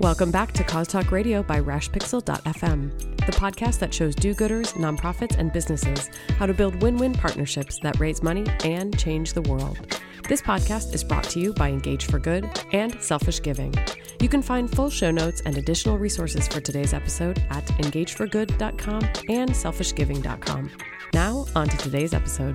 Welcome back to Cause Talk Radio by RashPixel.fm, the podcast that shows do gooders, nonprofits, and businesses how to build win win partnerships that raise money and change the world. This podcast is brought to you by Engage for Good and Selfish Giving. You can find full show notes and additional resources for today's episode at engageforgood.com and selfishgiving.com. Now, on to today's episode.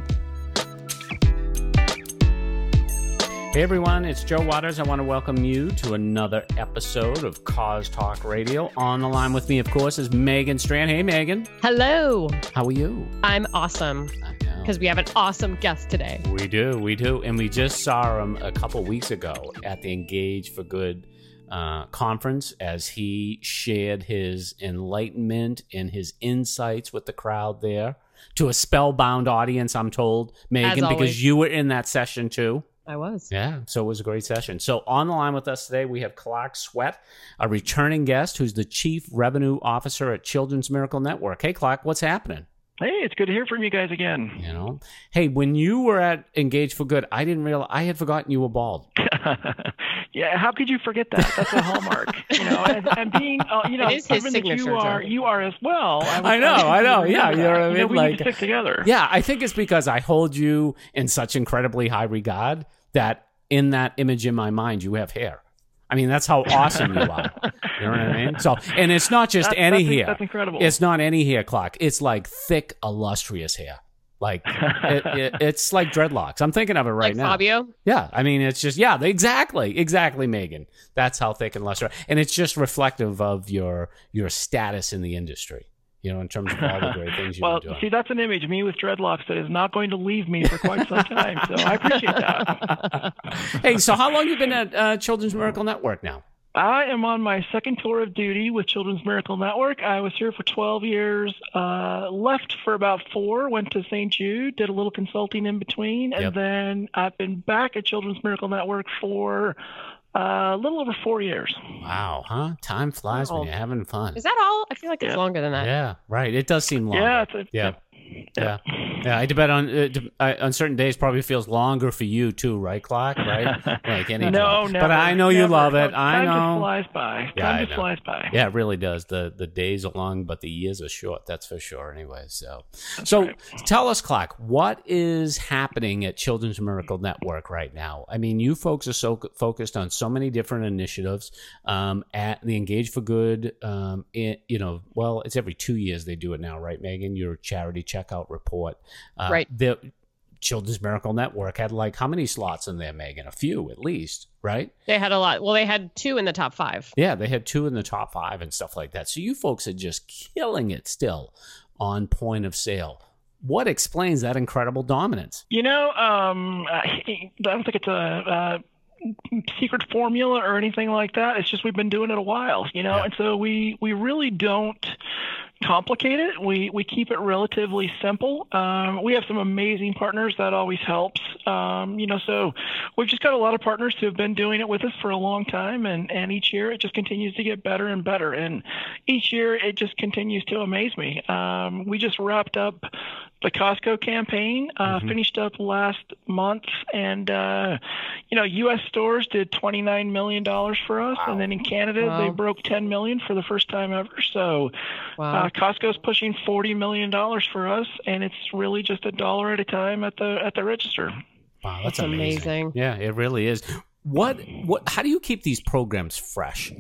Hey everyone, it's Joe Waters. I want to welcome you to another episode of Cause Talk Radio. On the line with me, of course, is Megan Strand. Hey Megan. Hello. How are you? I'm awesome. Because we have an awesome guest today. We do, we do. And we just saw him a couple weeks ago at the Engage for Good uh, conference as he shared his enlightenment and his insights with the crowd there to a spellbound audience, I'm told, Megan, because you were in that session too. I was. Yeah, so it was a great session. So on the line with us today, we have Clark Sweat, a returning guest who's the Chief Revenue Officer at Children's Miracle Network. Hey, Clark, what's happening? Hey, it's good to hear from you guys again. You know, hey, when you were at Engage for Good, I didn't realize I had forgotten you were bald. yeah, how could you forget that? That's a hallmark. you know, and, and being, uh, you know, it is his signature. You are, you are as well. I, I know, I know. Yeah, you know what I mean. You know, we like, need to stick together. Yeah, I think it's because I hold you in such incredibly high regard that in that image in my mind, you have hair. I mean, that's how awesome you are. You know what I mean? So, and it's not just that's, any that's, hair. That's incredible. It's not any hair, Clark. It's like thick, illustrious hair. Like it, it, it's like dreadlocks. I'm thinking of it right like now. Fabio. Yeah, I mean, it's just yeah, exactly, exactly, Megan. That's how thick and lustrous, and it's just reflective of your your status in the industry you know, in terms of all the great things you've well, been doing. see, that's an image me with dreadlocks that is not going to leave me for quite some time. So I appreciate that. hey, so how long you been at uh, Children's Miracle Network now? I am on my second tour of duty with Children's Miracle Network. I was here for 12 years, uh, left for about four, went to St. Jude, did a little consulting in between, and Yep. then I've been back at Children's Miracle Network for uh, a little over four years. Wow, huh? Time flies when you're having fun. Is that all? I feel like it's Yeah. longer than that. Yeah, right. It does seem long. Yeah, it's a, yeah. Yeah, yeah. I bet on uh, I- on certain days probably feels longer for you too, right, Clark, Right? Like any No, never. But I know you love it. No, I Time know. just flies by. Yeah, Time just flies by. Yeah, it really does. The the days are long, but the years are short. That's for sure. Anyway, so so right. tell us, Clark, what is happening at Children's Miracle Network right now? I mean, you folks are so focused on so many different initiatives. Um, at the Engage for Good, um, it, you know, well, it's every two years they do it now, right, Megan? Your charity checkout report, uh, Right. The Children's Miracle Network had like how many slots in there, Megan? A few, at least, right? They had a lot. Well, they had two in the top five. Yeah, they had two in the top five and stuff like that. So you folks are just killing it still on point of sale. What explains that incredible dominance? You know, um, I don't think it's a, a secret formula or anything like that. It's just we've been doing it a while, you know, Yeah. and so we we really don't complicate it. We we keep it relatively simple. Um, we have some amazing partners that always helps. Um, you know, so we've just got a lot of partners who have been doing it with us for a long time, and and each year it just continues to get better and better, and each year it just continues to amaze me. Um, we just wrapped up the Costco campaign, uh, Mhm. finished up last month, and uh, you know, U.S. stores did 29 million dollars for us, Wow. and then in Canada Wow. they broke 10 million for the first time ever. So Wow. uh, Costco's pushing 40 million dollars for us, and it's really just a dollar at a time at the at the register. Wow, that's That's amazing. amazing. Yeah, it really is. What what how do you keep these programs fresh?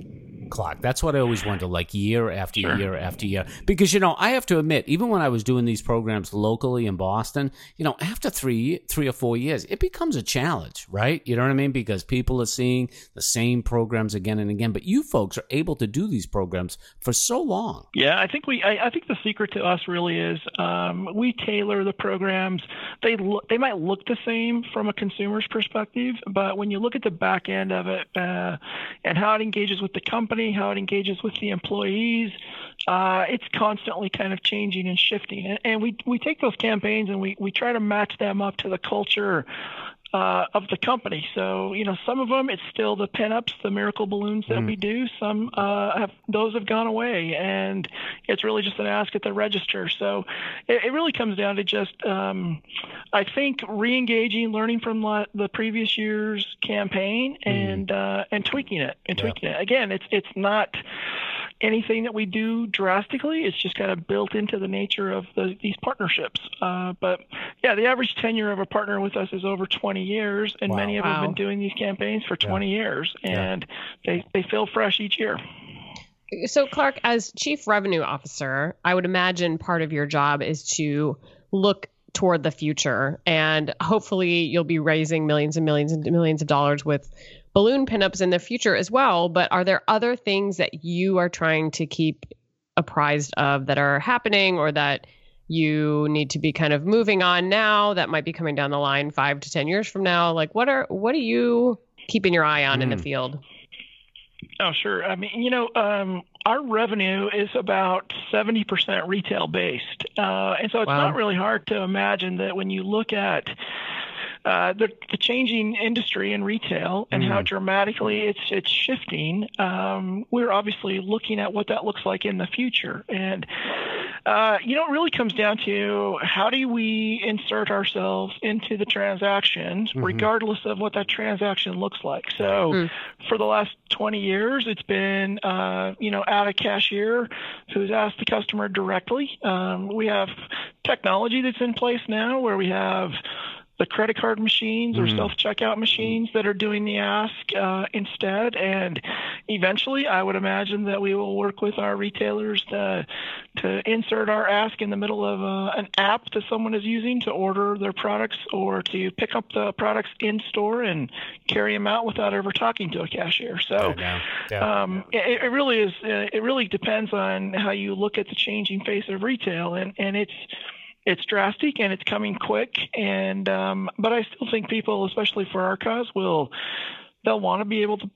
Clark, that's what I always wonder, like year after Sure. year after year. Because you know, I have to admit, even when I was doing these programs locally in Boston, you know, after three three or four years, it becomes a challenge, right? You know what I mean? Because people are seeing the same programs again and again. But you folks are able to do these programs for so long. Yeah, I think we. I, I think the secret to us really is um, we tailor the programs. They look. They might look the same from a consumer's perspective, but when you look at the back end of it uh, and how it engages with the company, how it engages with the employees, uh, it's constantly kind of changing and shifting. And, and we we take those campaigns and we we try to match them up to the culture uh, of the company. So, you know, some of them it's still the pinups, the miracle balloons that mm. we do. Some uh, have those have gone away, and it's really just an ask at the register. So, it, it really comes down to just, um, I think, re-engaging, learning from the previous year's campaign, mm. and uh, and tweaking it and tweaking yeah. it. Again, it's it's not anything that we do drastically. It's just kind of built into the nature of the, these partnerships. Uh, but yeah, the average tenure of a partner with us is over 20 years, and wow. many of them have been doing these campaigns for 20 yeah. years, and yeah. they, they feel fresh each year. So, Clark, as chief revenue officer, I would imagine part of your job is to look toward the future and hopefully you'll be raising millions and millions and millions of dollars with balloon pinups in the future as well. But are there other things that you are trying to keep apprised of that are happening or that you need to be kind of moving on now that might be coming down the line five to ten years from now? Like what are what are you keeping your eye on mm. in the hmm. field? Oh, sure. I mean, you know, um, our revenue is about 70% retail based. Uh, and so it's wow. not really hard to imagine that when you look at uh, the, the, changing industry in retail and mm-hmm. how dramatically it's it's shifting. Um, we're obviously looking at what that looks like in the future, and uh, you know, it really comes down to how do we insert ourselves into the transactions, mm-hmm. regardless of what that transaction looks like. So, mm. for the last 20 years, it's been uh, you know, at a cashier who's asked the customer directly. Um, we have technology that's in place now where we have the credit card machines or mm-hmm. self checkout machines that are doing the ask uh, instead. And eventually, I would imagine that we will work with our retailers to to insert our ask in the middle of uh, an app that someone is using to order their products or to pick up the products in store and carry them out without ever talking to a cashier. So yeah, yeah. Um, it, it, really is. Uh, it really depends on how you look at the changing face of retail, and and it's it's drastic and it's coming quick. And um, but I still think people, especially for our cause, will they'll want to be able to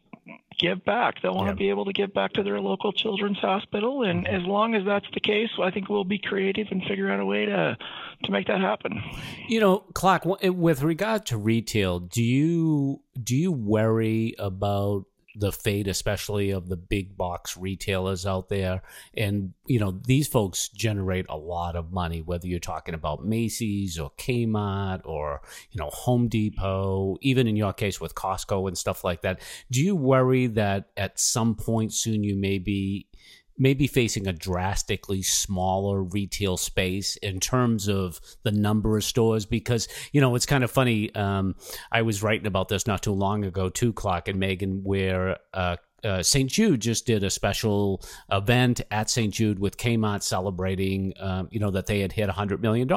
give back. They'll want to be able to give back to their local children's hospital, and mm-hmm. as long as that's the case, I think we'll be creative and figure out a way to to make that happen. You know, Clark, with regard to retail, do you do you worry about the fate, especially of the big box retailers out there. And, you know, these folks generate a lot of money, whether you're talking about Macy's or Kmart or, you know, Home Depot, even in your case with Costco and stuff like that. Do you worry that at some point soon you may be maybe facing a drastically smaller retail space in terms of the number of stores because you know it's kind of funny um, i was writing about this not too long ago too Clark and megan where uh, uh, St. Jude just did a special event at St. Jude with Kmart celebrating, um, you know, that they had hit $100 million,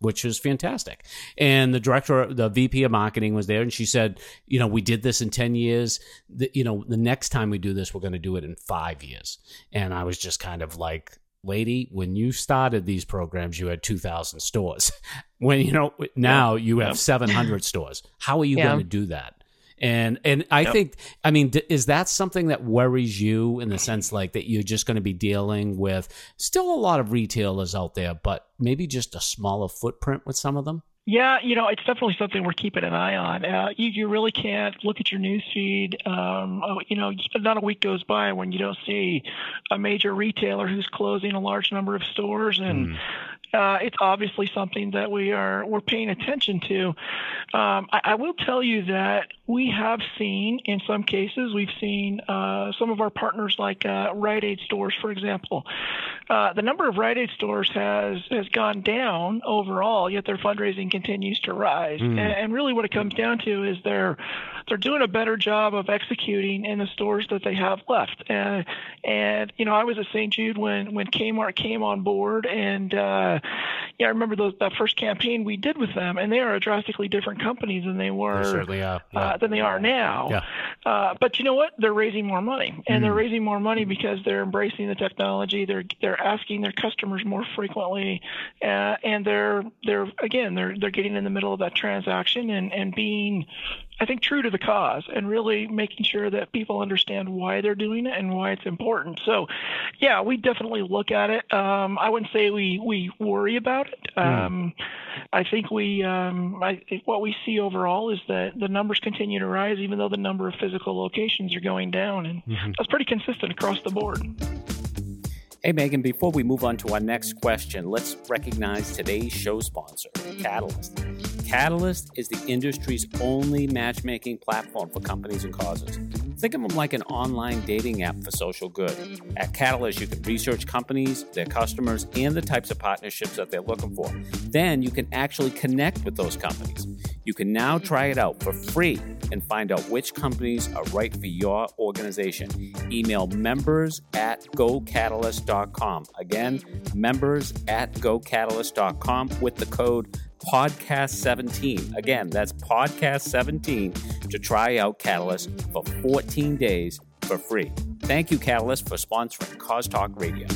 which is fantastic. And the director, the VP of marketing was there and she said, you know, we did this in 10 years. The, you know, the next time we do this, we're going to do it in five years. And I was just kind of like, lady, when you started these programs, you had 2,000 stores. when, you know, now you have 700 stores. How are you yeah. going to do that? And and I yep. think I mean is that something that worries you in the sense like that you're just going to be dealing with still a lot of retailers out there but maybe just a smaller footprint with some of them? Yeah, you know, it's definitely something we're keeping an eye on. Uh, you, you really can't look at your news feed. Um, oh, you know, not a week goes by when you don't see a major retailer who's closing a large number of stores, and mm uh, it's obviously something that we are we're paying attention to. Um, I, I, will tell you that we have seen, in some cases, we've seen uh, some of our partners, like uh, Rite Aid stores, for example. Uh, the number of Rite Aid stores has has gone down overall, yet their fundraising continues to rise. Mm. And, and really, what it comes down to is they're they're doing a better job of executing in the stores that they have left. And and you know, I was at St. Jude when when Kmart came on board, and uh, yeah, I remember those, that first campaign we did with them, and they are a drastically different company than they were they certainly are. Yeah. Uh, than they are now. Yeah. Uh, but you know what? They're raising more money, and mm. they're raising more money because they're embracing the technology. They're they're asking their customers more frequently, uh, and they're they're again they're they're getting in the middle of that transaction and and being I think, true to the cause and really making sure that people understand why they're doing it and why it's important. So, yeah, we definitely look at it. Um, I wouldn't say we, we worry about it. Mm. Um, I think we, um, I think what we see overall is that the numbers continue to rise, even though the number of physical locations are going down, and mm-hmm. that's pretty consistent across the board. Hey, Megan, before we move on to our next question, let's recognize today's show sponsor, Catalyst. Catalyst is the industry's only matchmaking platform for companies and causes. Think of them like an online dating app for social good. At Catalyst, you can research companies, their customers, and the types of partnerships that they're looking for. Then you can actually connect with those companies. You can now try it out for free and find out which companies are right for your organization. Email members at gocatalyst.com. Again, members at gocatalyst.com with the code podcast17. Again, that's podcast17 to try out Catalyst for 14 days for free. Thank you, Catalyst, for sponsoring Cause Talk Radio.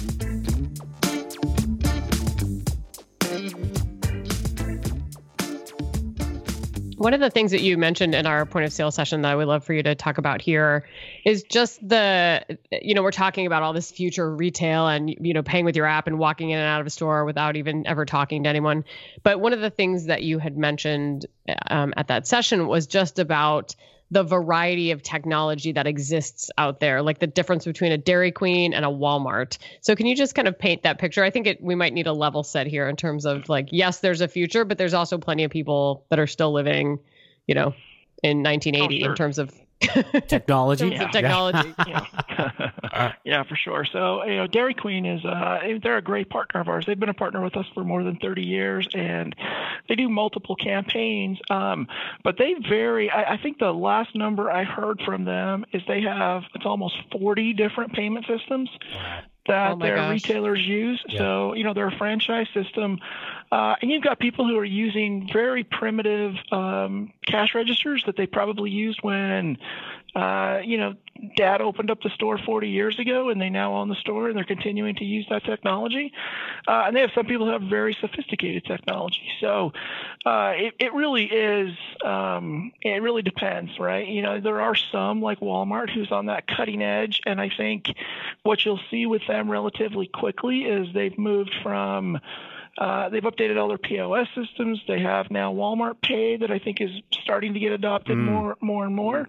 One of the things that you mentioned in our point of sale session that I would love for you to talk about here is just the, you know, we're talking about all this future retail and, you know, paying with your app and walking in and out of a store without even ever talking to anyone. But one of the things that you had mentioned um, at that session was just about the variety of technology that exists out there, like the difference between a Dairy Queen and a Walmart. So can you just kind of paint that picture? I think it, we might need a level set here in terms of like, yes, there's a future, but there's also plenty of people that are still living, you know, in 1980 oh, sure. in terms of technology. yeah. technology. Yeah. yeah, for sure. So, you know, Dairy Queen is uh, they're a great partner of ours. They've been a partner with us for more than 30 years, and they do multiple campaigns. Um, but they vary. I, I think the last number I heard from them is they have it's almost 40 different payment systems that oh their gosh. retailers use. Yeah. So, you know, they're a franchise system. Uh, and you've got people who are using very primitive um, cash registers that they probably used when uh, you know, dad opened up the store 40 years ago and they now own the store and they're continuing to use that technology. Uh, and they have some people who have very sophisticated technology. So uh, it, it really is, um, it really depends, right? You know, there are some like Walmart who's on that cutting edge. And I think what you'll see with them relatively quickly is they've moved from uh, they've updated all their POS systems. They have now Walmart Pay that I think is starting to get adopted mm. more, more and more.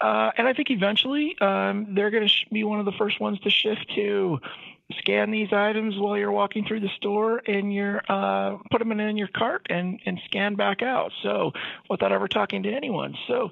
Uh, and I think eventually um, they're going to sh- be one of the first ones to shift to scan these items while you're walking through the store and you're uh, put them in your cart and, and scan back out. So without ever talking to anyone. So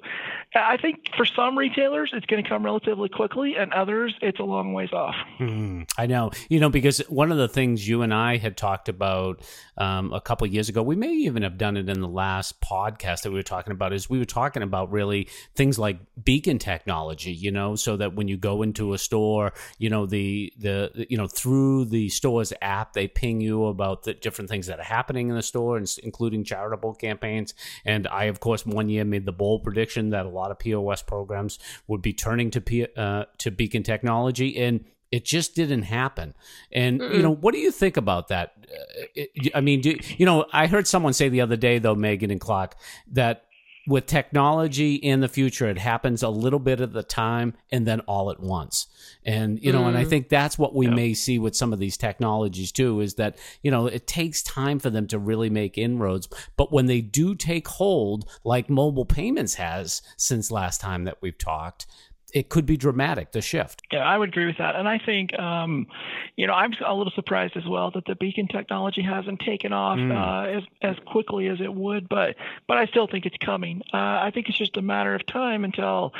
I think for some retailers it's going to come relatively quickly, and others it's a long ways off. Mm, I know, you know, because one of the things you and I had talked about um, a couple years ago, we may even have done it in the last podcast that we were talking about, is we were talking about really things like beacon technology. You know, so that when you go into a store, you know the the you know through the store's app, they ping you about the different things that are happening in the store, including charitable campaigns. And I, of course, one year made the bold prediction that a lot of POS programs would be turning to P- uh, to Beacon technology, and it just didn't happen. And mm you know, what do you think about that? Uh, it, I mean, do, you know, I heard someone say the other day, though, Megan and Clark, that with technology in the future, it happens a little bit at the time and then all at once. And, you know, mm. and I mm. think that's what we may see with some of these technologies too, is that, you know, it takes time for them to really make inroads. But when they do take hold, like mobile payments has since last time that we've talked, it could be dramatic the shift. Yeah, I would agree with that, and I think um, you know I'm a little surprised as well that the beacon technology hasn't taken off mm. uh, as as quickly as it would, but but I still think it's coming. Uh, I think it's just a matter of time until.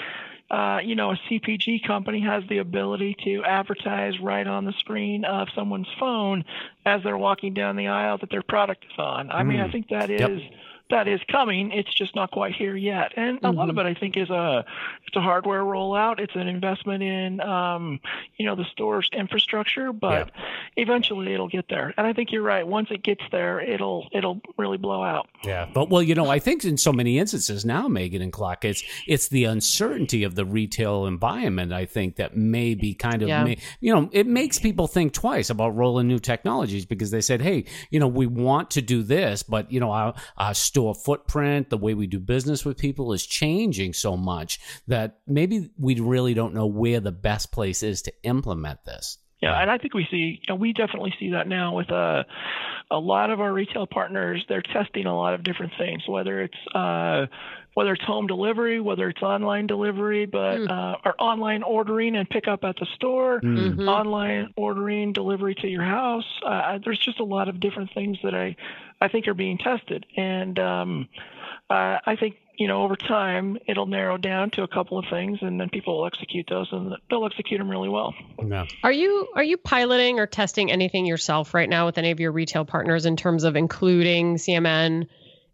Uh, you know, a CPG company has the ability to advertise right on the screen of someone's phone as they're walking down the aisle that their product is on. I mm. mean, I mm. think that is yep that is coming. It's just not quite here yet. And a mm-hmm. lot of mm-hmm. it, I think, is a it's a hardware rollout. It's an investment in um, you know the store's infrastructure, but yeah. eventually it'll get there. And I think you're right. Once it gets there, it'll it'll really blow out. Yeah, but well, you know, I think in so many instances now, Megan and Clark, it's it's the uncertainty of the retail environment. I think that may be kind of yeah. may, you know it makes people think twice about rolling new technologies because they said, hey, you know, we want to do this, but you know, our, our store store footprint, the way we do business with people is changing so much that maybe we really don't know where the best place is to implement this. Yeah, and I think we see, you know, we definitely see that now with uh, a lot of our retail partners. They're testing a lot of different things, whether it's uh, whether it's home delivery, whether it's online delivery, but mm. uh, or online ordering and pick up at the store, hmm. mm-hmm. online ordering, delivery to your house. Uh, there's just a lot of different things that I I think are being tested, and um, uh, I think you know, over time, it'll narrow down to a couple of things, and then people will execute those, and they'll execute them really well. Yeah. Are you are you piloting or testing anything yourself right now with any of your retail partners in terms of including CMN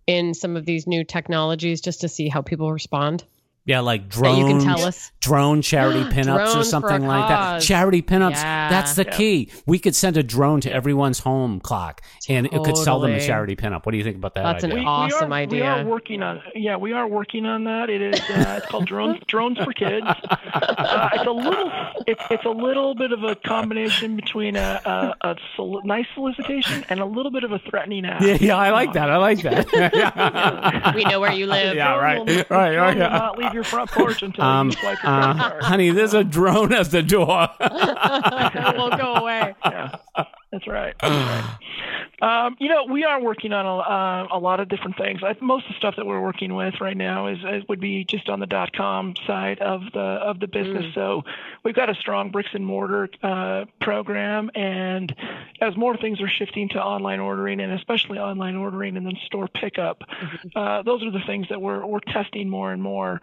in some of these new technologies, just to see how people respond? Yeah, like drone. you can tell us. Drone charity pinups or something like that. Charity pinups. Yeah. That's the yeah. key. We could send a drone to everyone's home Clark, and totally. it could sell them a charity pinup. What do you think about that? That's idea? an awesome we, are, idea. We are working on. Yeah, we are working on that. It is. Uh, it's called drones. drones for kids. Uh, it's a little. It's it's a little bit of a combination between a, a, a sol- nice solicitation and a little bit of a threatening act. Yeah, yeah, I like that. I like that. we know where you live. Yeah, right, right, right. right yeah. Not leave your front porch until um, you swipe your uh, card. Honey, there's a drone at the door. it won't go away. Yeah, that's right. That's right. You know, we are working on a, uh, a lot of different things. I, most of the stuff that we're working with right now is, is would be just on the dot com side of the of the business. Mm. So we've got a strong bricks and mortar uh, program, and as more things are shifting to online ordering, and especially online ordering and then store pickup, mm-hmm. uh, those are the things that we're we're testing more and more.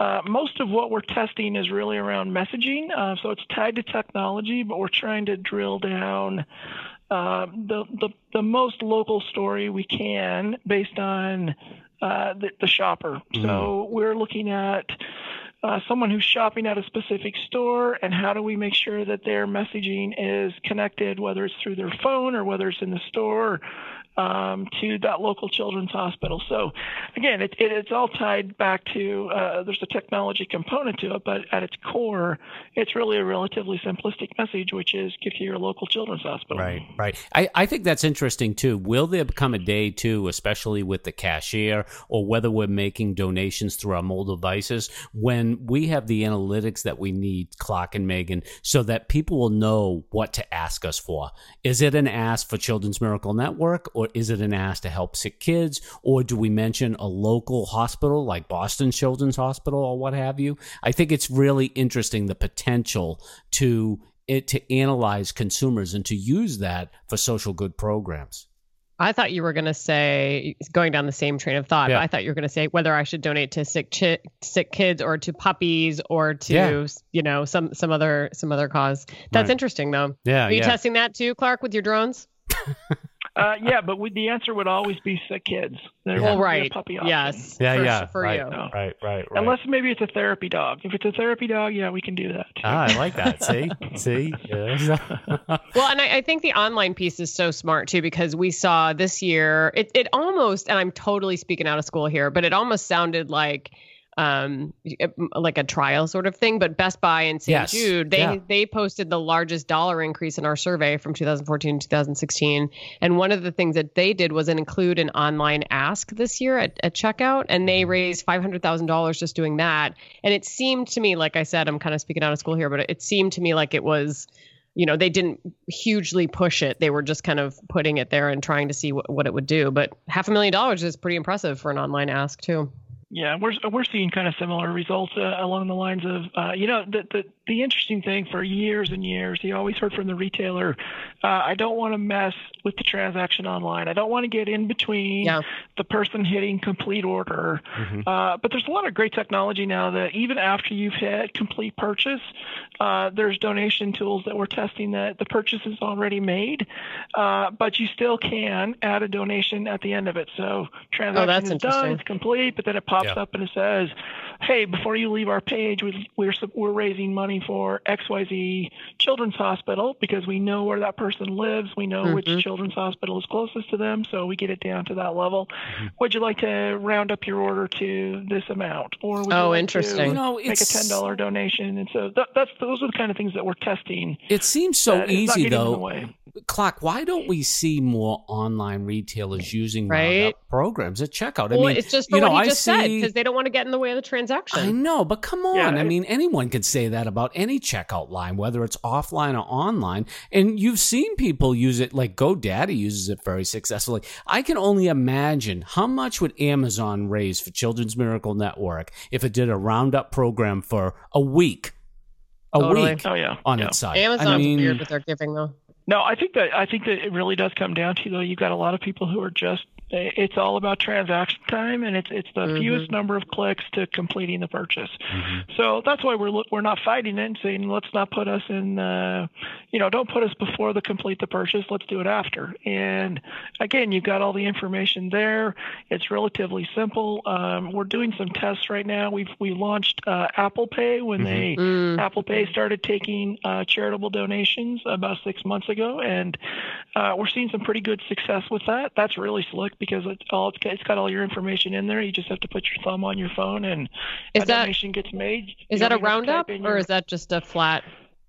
Uh, most of what we're testing is really around messaging, uh, so it's tied to technology, but we're trying to drill down uh, the, the, the most local story we can based on uh, the, the, shopper. Mm. So we're looking at uh, someone who's shopping at a specific store and how do we make sure that their messaging is connected, whether it's through their phone or whether it's in the store um, to that local children's hospital. So, again, it, it, it's all tied back to uh, there's a technology component to it, but at its core, it's really a relatively simplistic message, which is get to your local children's hospital. Right, right. I, I think that's interesting too. Will there become a day too, especially with the cashier or whether we're making donations through our mobile devices, when we have the analytics that we need, Clark and Megan, so that people will know what to ask us for? Is it an ask for Children's Miracle Network? Or or is it an ask to help sick kids? Or do we mention a local hospital like Boston Children's Hospital or what have you? I think it's really interesting the potential to it to analyze consumers and to use that for social good programs. I thought you were going to say, going down the same train of thought, yeah. I thought you were going to say whether I should donate to sick chi- sick kids or to puppies or to yeah. you know some some other some other cause. That's right. interesting though. Yeah. Are you yeah. testing that too, Clark, with your drones? Uh, yeah, but we, the answer would always be sick kids. There well, right. puppy option. Yes. Yeah, for, yeah. For right, you. No. Right, right, right. Unless maybe it's a therapy dog. If it's a therapy dog, yeah, we can do that. Too. Ah, I like that. See, see. Yeah. well, and I, I, think the online piece is so smart too because we saw this year. It it almost, and I'm totally speaking out of school here, but it almost sounded like um like a trial sort of thing but best buy and st yes. jude they yeah. they posted the largest dollar increase in our survey from 2014 to 2016 and one of the things that they did was include an online ask this year at, at checkout and they mm-hmm. raised $500000 just doing that and it seemed to me like i said i'm kind of speaking out of school here but it seemed to me like it was you know they didn't hugely push it they were just kind of putting it there and trying to see what, what it would do but half a million dollars is pretty impressive for an online ask too yeah, we're we're seeing kind of similar results uh, along the lines of uh, you know the, the the interesting thing for years and years you always heard from the retailer uh, I don't want to mess with the transaction online I don't want to get in between yeah. the person hitting complete order mm-hmm. Uh, but there's a lot of great technology now that even after you've hit complete purchase uh, there's donation tools that we're testing that the purchase is already made uh, but you still can add a donation at the end of it so transaction oh, is done it's complete but then it pops pops Yeah. up and it says, "Hey, before you leave our page, we, we're we're raising money for XYZ Children's Hospital because we know where that person lives. We know Mhm. which Children's Hospital is closest to them, so we get it down to that level. Mm-hmm. Would you like to round up your order to this amount, or would you Oh, like interesting. To You know, make a ten dollar donation?" And so that, that's those are the kind of things that we're testing. It seems so that it's not easy getting in the though. way. Clark, why don't we see more online retailers using Right. roundup programs at checkout? I well, mean, it's just for you know, what I he just said see- because they don't want to get in the way of the transaction. I know, but come on. Yeah, I mean, anyone could say that about any checkout line, whether it's offline or online. And you've seen people use it, like GoDaddy uses it very successfully. I can only imagine how much would Amazon raise for Children's Miracle Network if it did a roundup program for a week. A Totally. week Oh yeah, on yeah. its site. Amazon's I mean, weird with their giving though. No, I think that I think that it really does come down to though. You've got a lot of people who are just. It's all about transaction time, and it's it's the Mhm. fewest number of clicks to completing the purchase. Mm-hmm. So that's why we're we're not fighting it and saying let's not put us in, uh, you know, don't put us before the complete the purchase. Let's do it after. And again, you've got all the information there. It's relatively simple. Um, we're doing some tests right now. We've we launched uh, Apple Pay when they Mm. Apple Pay started taking uh, charitable donations about six months ago, and uh, we're seeing some pretty good success with that. That's really slick because it all it's got, all your information in there. You just have to put your thumb on your phone, and Is a that donation gets made. You is that a don't even have to type roundup or your- is that just a flat?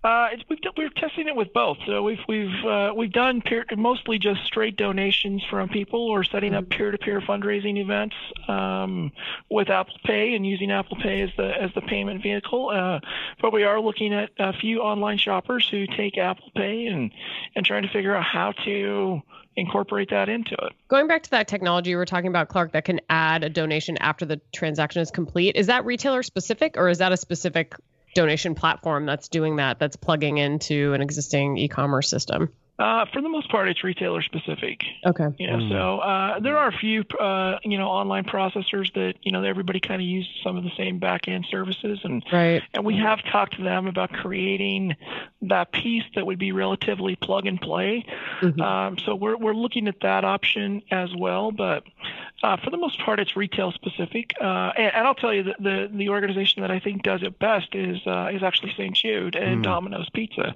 uh, it's, we've, we're testing it with both. So we've we've uh, we've done peer, mostly just straight donations from people, or setting up peer-to-peer fundraising events um, with Apple Pay and using Apple Pay as the as the payment vehicle. Uh, but we are looking at a few online shoppers who take Apple Pay and and trying to figure out how to incorporate that into it. Going back to that technology we were talking about, Clark, that can add a donation after the transaction is complete. Is that retailer specific or is that a specific donation platform that's doing that, that's plugging into an existing e commerce system? Uh, for the most part, it's retailer specific. Okay. You know, so uh, there are a few, uh, you know, online processors that you know everybody kind of uses some of the same back end services, and Right. and we have talked to them about creating that piece that would be relatively plug and play. Mhm. Um, so we're we're looking at that option as well, but uh, for the most part, it's retail specific. Uh, and, and I'll tell you that the the organization that I think does it best is uh, is actually St. Jude and Mm. Domino's Pizza.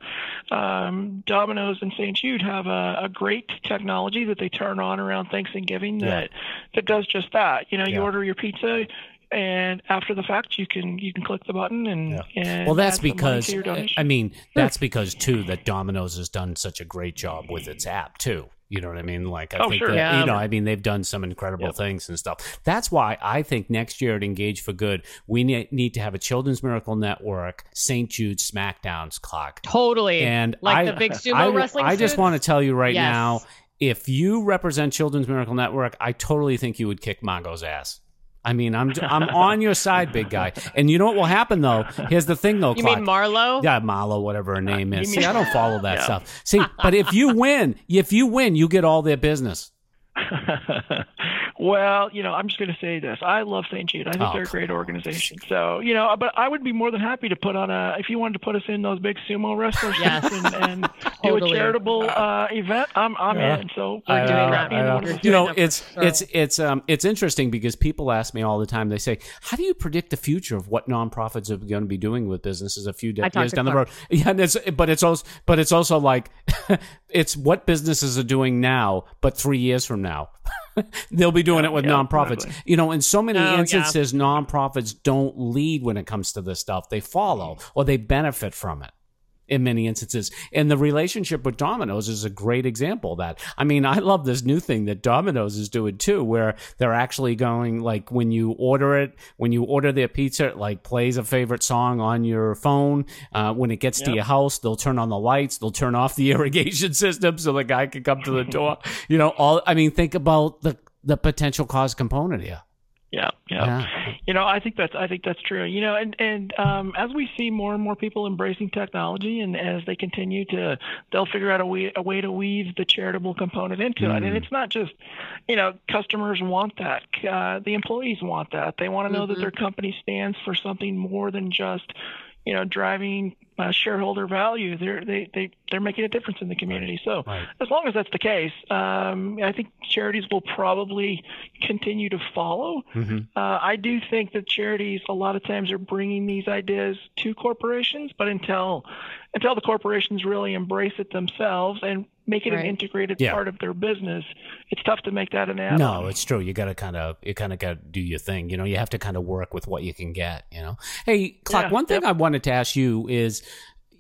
Um, Domino's and St. Jude have a, a great technology that they turn on around Thanksgiving Yeah. that that does just that. You know, you Yeah. order your pizza. And after the fact, you can you can click the button and, Yeah. and well, that's add because to your donation. I mean that's because too that Domino's has done such a great job with its app too. You know what I mean? Like I Oh, think sure. that, Yeah. you know, I mean they've done some incredible Yep. things and stuff. That's why I think next year at Engage for Good, we ne- need to have a Children's Miracle Network St. Jude Smackdowns Clark. Totally. And like I, the big sumo I, wrestling. I just want to tell you right Yes. now, if you represent Children's Miracle Network, I totally think you would kick Mongo's ass. I mean, I'm I'm on your side, big guy. And you know what will happen though? Here's the thing though, You Clark. mean Marlo? Yeah, Marlo, whatever her uh, name is. You See, I don't follow that Yeah. stuff. See, but if you win, if you win, you get all their business. well, you know, I'm just going to say this. I love St. Jude. I think Oh, they're a great organization. So, you know, but I would be more than happy to put on a, if you wanted to put us in those big sumo wrestler Yes. suits and, and do Totally. a charitable uh, event, I'm, I'm Yeah. in. So We're we're doing gonna that. be in know. of you know it's for sure. it's it's um it's interesting because people ask me all the time they say how do you predict the future of what nonprofits are going to be doing with businesses a few I talked years to down the road yeah and it's but it's also but it's also like it's what businesses are doing now but three years from now they'll be doing it with yeah, nonprofits. you know in so many Oh, yeah. instances nonprofits don't lead when it comes to this stuff. They follow or they benefit from it in many instances. And the relationship with Domino's is a great example of that. I mean, I love this new thing that Domino's is doing too, where they're actually going like when you order it, when you order their pizza, it like plays a favorite song on your phone. Uh, when it gets to your house, they'll turn on the lights, they'll turn off the irrigation system so the guy can come to the door. you know, all, I mean, think about the, the potential cause component here. Yeah, yeah. Yeah. You know, I think that's I think that's true. You know, and and um, as we see more and more people embracing technology, and as they continue to, they'll figure out a way a way to weave the charitable component into it. And it's not just, you know, customers want that. Uh, the employees want that. They want to know that Mhm. their company stands for something more than just. you know, driving uh, shareholder value. They're they they they're making a difference in the community. So Right. as long as that's the case, um, I think charities will probably continue to follow. Mhm. Uh, I do think that charities a lot of times are bringing these ideas to corporations, but until until the corporations really embrace it themselves and make it Right. an integrated Yeah. part of their business, it's tough to make that an add-on. No, it's true. You got to kind of you kind of got to do your thing. You know, you have to kind of work with what you can get. You know. Hey, Clark. Yeah, one thing yep. I wanted to ask you is.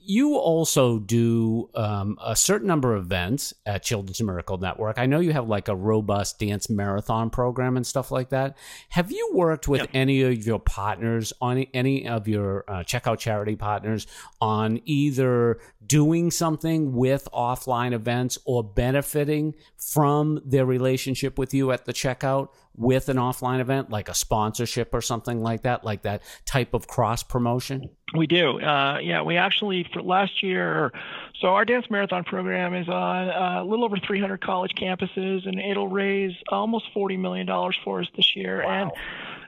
You also do um, a certain number of events at Children's Miracle Network. I know you have like a robust dance marathon program and stuff like that. Have you worked with any of your partners on any of your uh, checkout charity partners on either doing something with offline events or benefiting from their relationship with you at the checkout with an offline event, like a sponsorship or something like that, like that type of cross promotion? We do. Uh, yeah, we actually for last year. So our dance marathon program is on uh, a little over 300 college campuses, and it'll raise almost 40 million dollars for us this year. And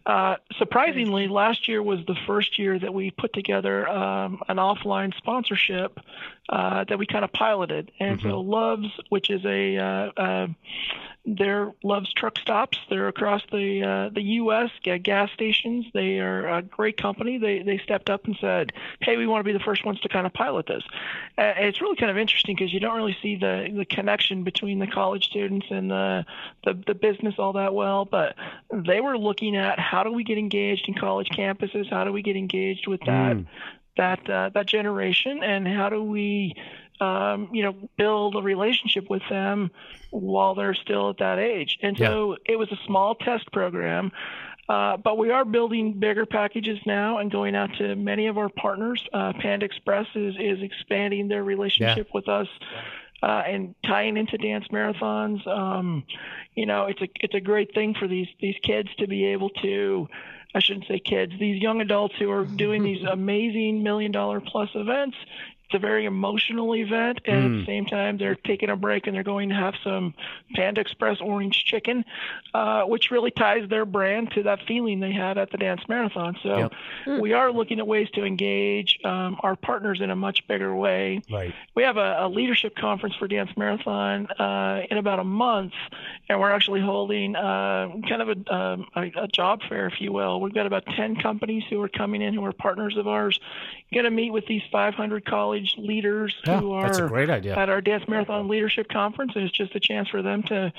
uh, surprisingly, last year was the first year that we put together um, an offline sponsorship uh, that we kind of piloted. And so Loves, which is a uh, uh, they're Love's truck stops. They're across the uh, the U.S. gas stations. They are a great company. They they stepped up and said, "Hey, we want to be the first ones to kind of pilot this." Uh, it's really kind of interesting because you don't really see the the connection between the college students and the, the the business all that well. But they were looking at how do we get engaged in college campuses? How do we get engaged with that Mm. that uh, that generation? And how do we um, you know, build a relationship with them while they're still at that age. And so it was a small test program, uh, but we are building bigger packages now and going out to many of our partners. Uh, Panda Express is, is expanding their relationship with us. Uh, and tying into dance marathons, um, you know, it's a it's a great thing for these these kids to be able to, I shouldn't say kids, these young adults who are doing these amazing million dollar plus events. It's a very emotional event, and at the same time, they're taking a break and they're going to have some Panda Express orange chicken, uh, which really ties their brand to that feeling they had at the dance marathon. So Yep. we are looking at ways to engage um, our partners in a much bigger way. Right. We have a, a leadership conference for Dance Marathon uh, in about a month, and we're actually holding uh, kind of a, um, a, a job fair, if you will. We've got about 10 companies who are coming in who are partners of ours. Going to meet with these 500 college leaders Yeah, who are that's a great idea. at our Dance Marathon Leadership Conference, and it's just a chance for them to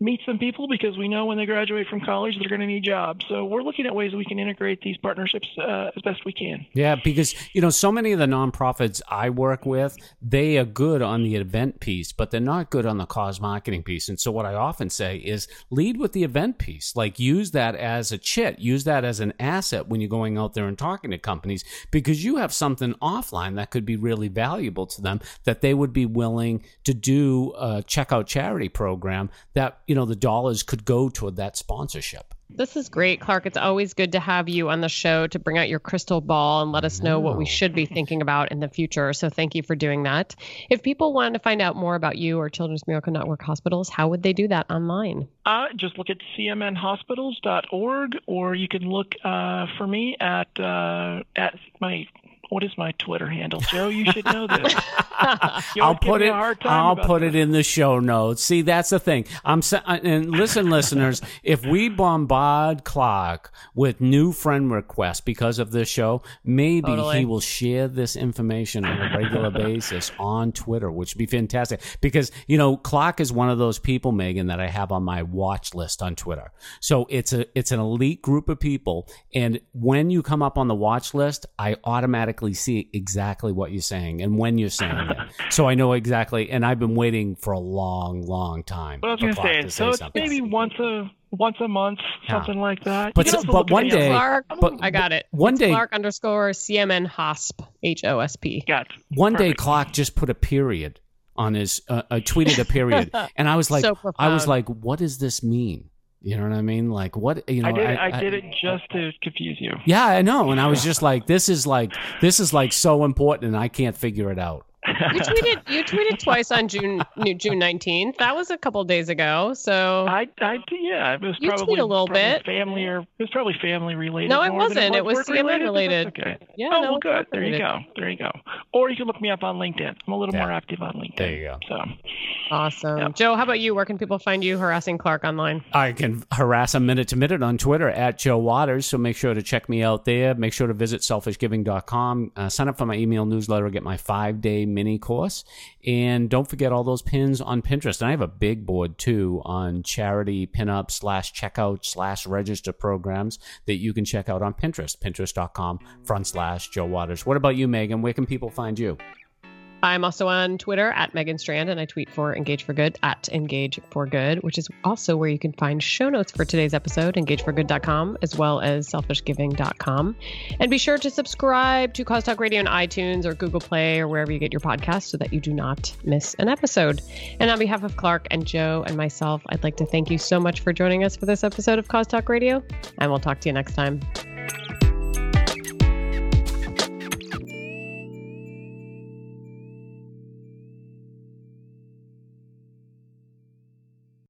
meet some people because we know when they graduate from college they're going to need jobs. So we're looking at ways we can integrate these partnerships uh, as best we can. Yeah, because you know, so many of the nonprofits I work with, they are good on the event piece, but they're not good on the cause marketing piece. And so what I often say is lead with the event piece. Like use that as a chit, use that as an asset when you're going out there and talking to companies because you have something offline that could be really valuable to them that they would be willing to do a checkout charity program that, you know, the dollars could go toward that sponsorship. This is great, Clark. It's always good to have you on the show to bring out your crystal ball and let us know what we should be thinking about in the future. So thank you for doing that. If people wanted to find out more about you or Children's Miracle Network Hospitals, how would they do that online? Uh, just look at cmnhospitals.org, or you can look uh, for me at uh, at my what is my Twitter handle, Joe? You should know this. I'll put it. a hard time I'll put this. it in the show notes. See, that's the thing. I'm sa- uh, and listen, listeners. If we bombard Clark with new friend requests because of this show, maybe Totally. he will share this information on a regular basis on Twitter, which would be fantastic. Because you know, Clark is one of those people, Megan, that I have on my watch list on Twitter. So it's a it's an elite group of people, and when you come up on the watch list, I automatically see exactly what you're saying and when you're saying it. So I know exactly, and I've been waiting for a long, long time. What I was going to say, so it's something. maybe once a once a month, Yeah. something like that. But You can s- also but one day- Clark, but- I got it. one It's day- Clark underscore CMN Hosp, H O S P. Got it. One day, Perfect. Clark just put a period on his. Uh, uh, tweeted a period, and I was like, So I was like, what does this mean? You know what I mean? Like, what? You know, I did. it I, did it just to confuse you. Yeah, I know. And I was just like, this is like, this is like so important, and I can't figure it out. You tweeted you tweeted twice on June June nineteenth. That was a couple days ago. So I, I yeah, it was you probably a little bit. family or it was probably family related. No, it wasn't. It was work CMN related. related. Okay. Yeah, oh no, well, good. not There you go. There you go. Or you can look me up on LinkedIn. I'm a little Yeah. more active on LinkedIn. There you go. So Awesome. Yep. Joe, how about you? Where can people find you harassing Clark online? I can harass him minute to minute on Twitter at Joe Waters. So make sure to check me out there. Make sure to visit selfishgiving.com. Uh, sign up for my email newsletter. Get my five day mini course. And don't forget all those pins on Pinterest. And I have a big board too on charity pinup slash checkout slash register programs that you can check out on Pinterest. Pinterest.com front slash Joe Waters. What about you, Megan? Where can people find you? I'm also on Twitter at Megan Strand, and I tweet for Engage for Good at Engage for Good, which is also where you can find show notes for today's episode, engageforgood.com, as well as selfishgiving.com. And be sure to subscribe to Cause Talk Radio on iTunes or Google Play or wherever you get your podcast so that you do not miss an episode. And on behalf of Clark and Joe and myself, I'd like to thank you so much for joining us for this episode of Cause Talk Radio, and we'll talk to you next time.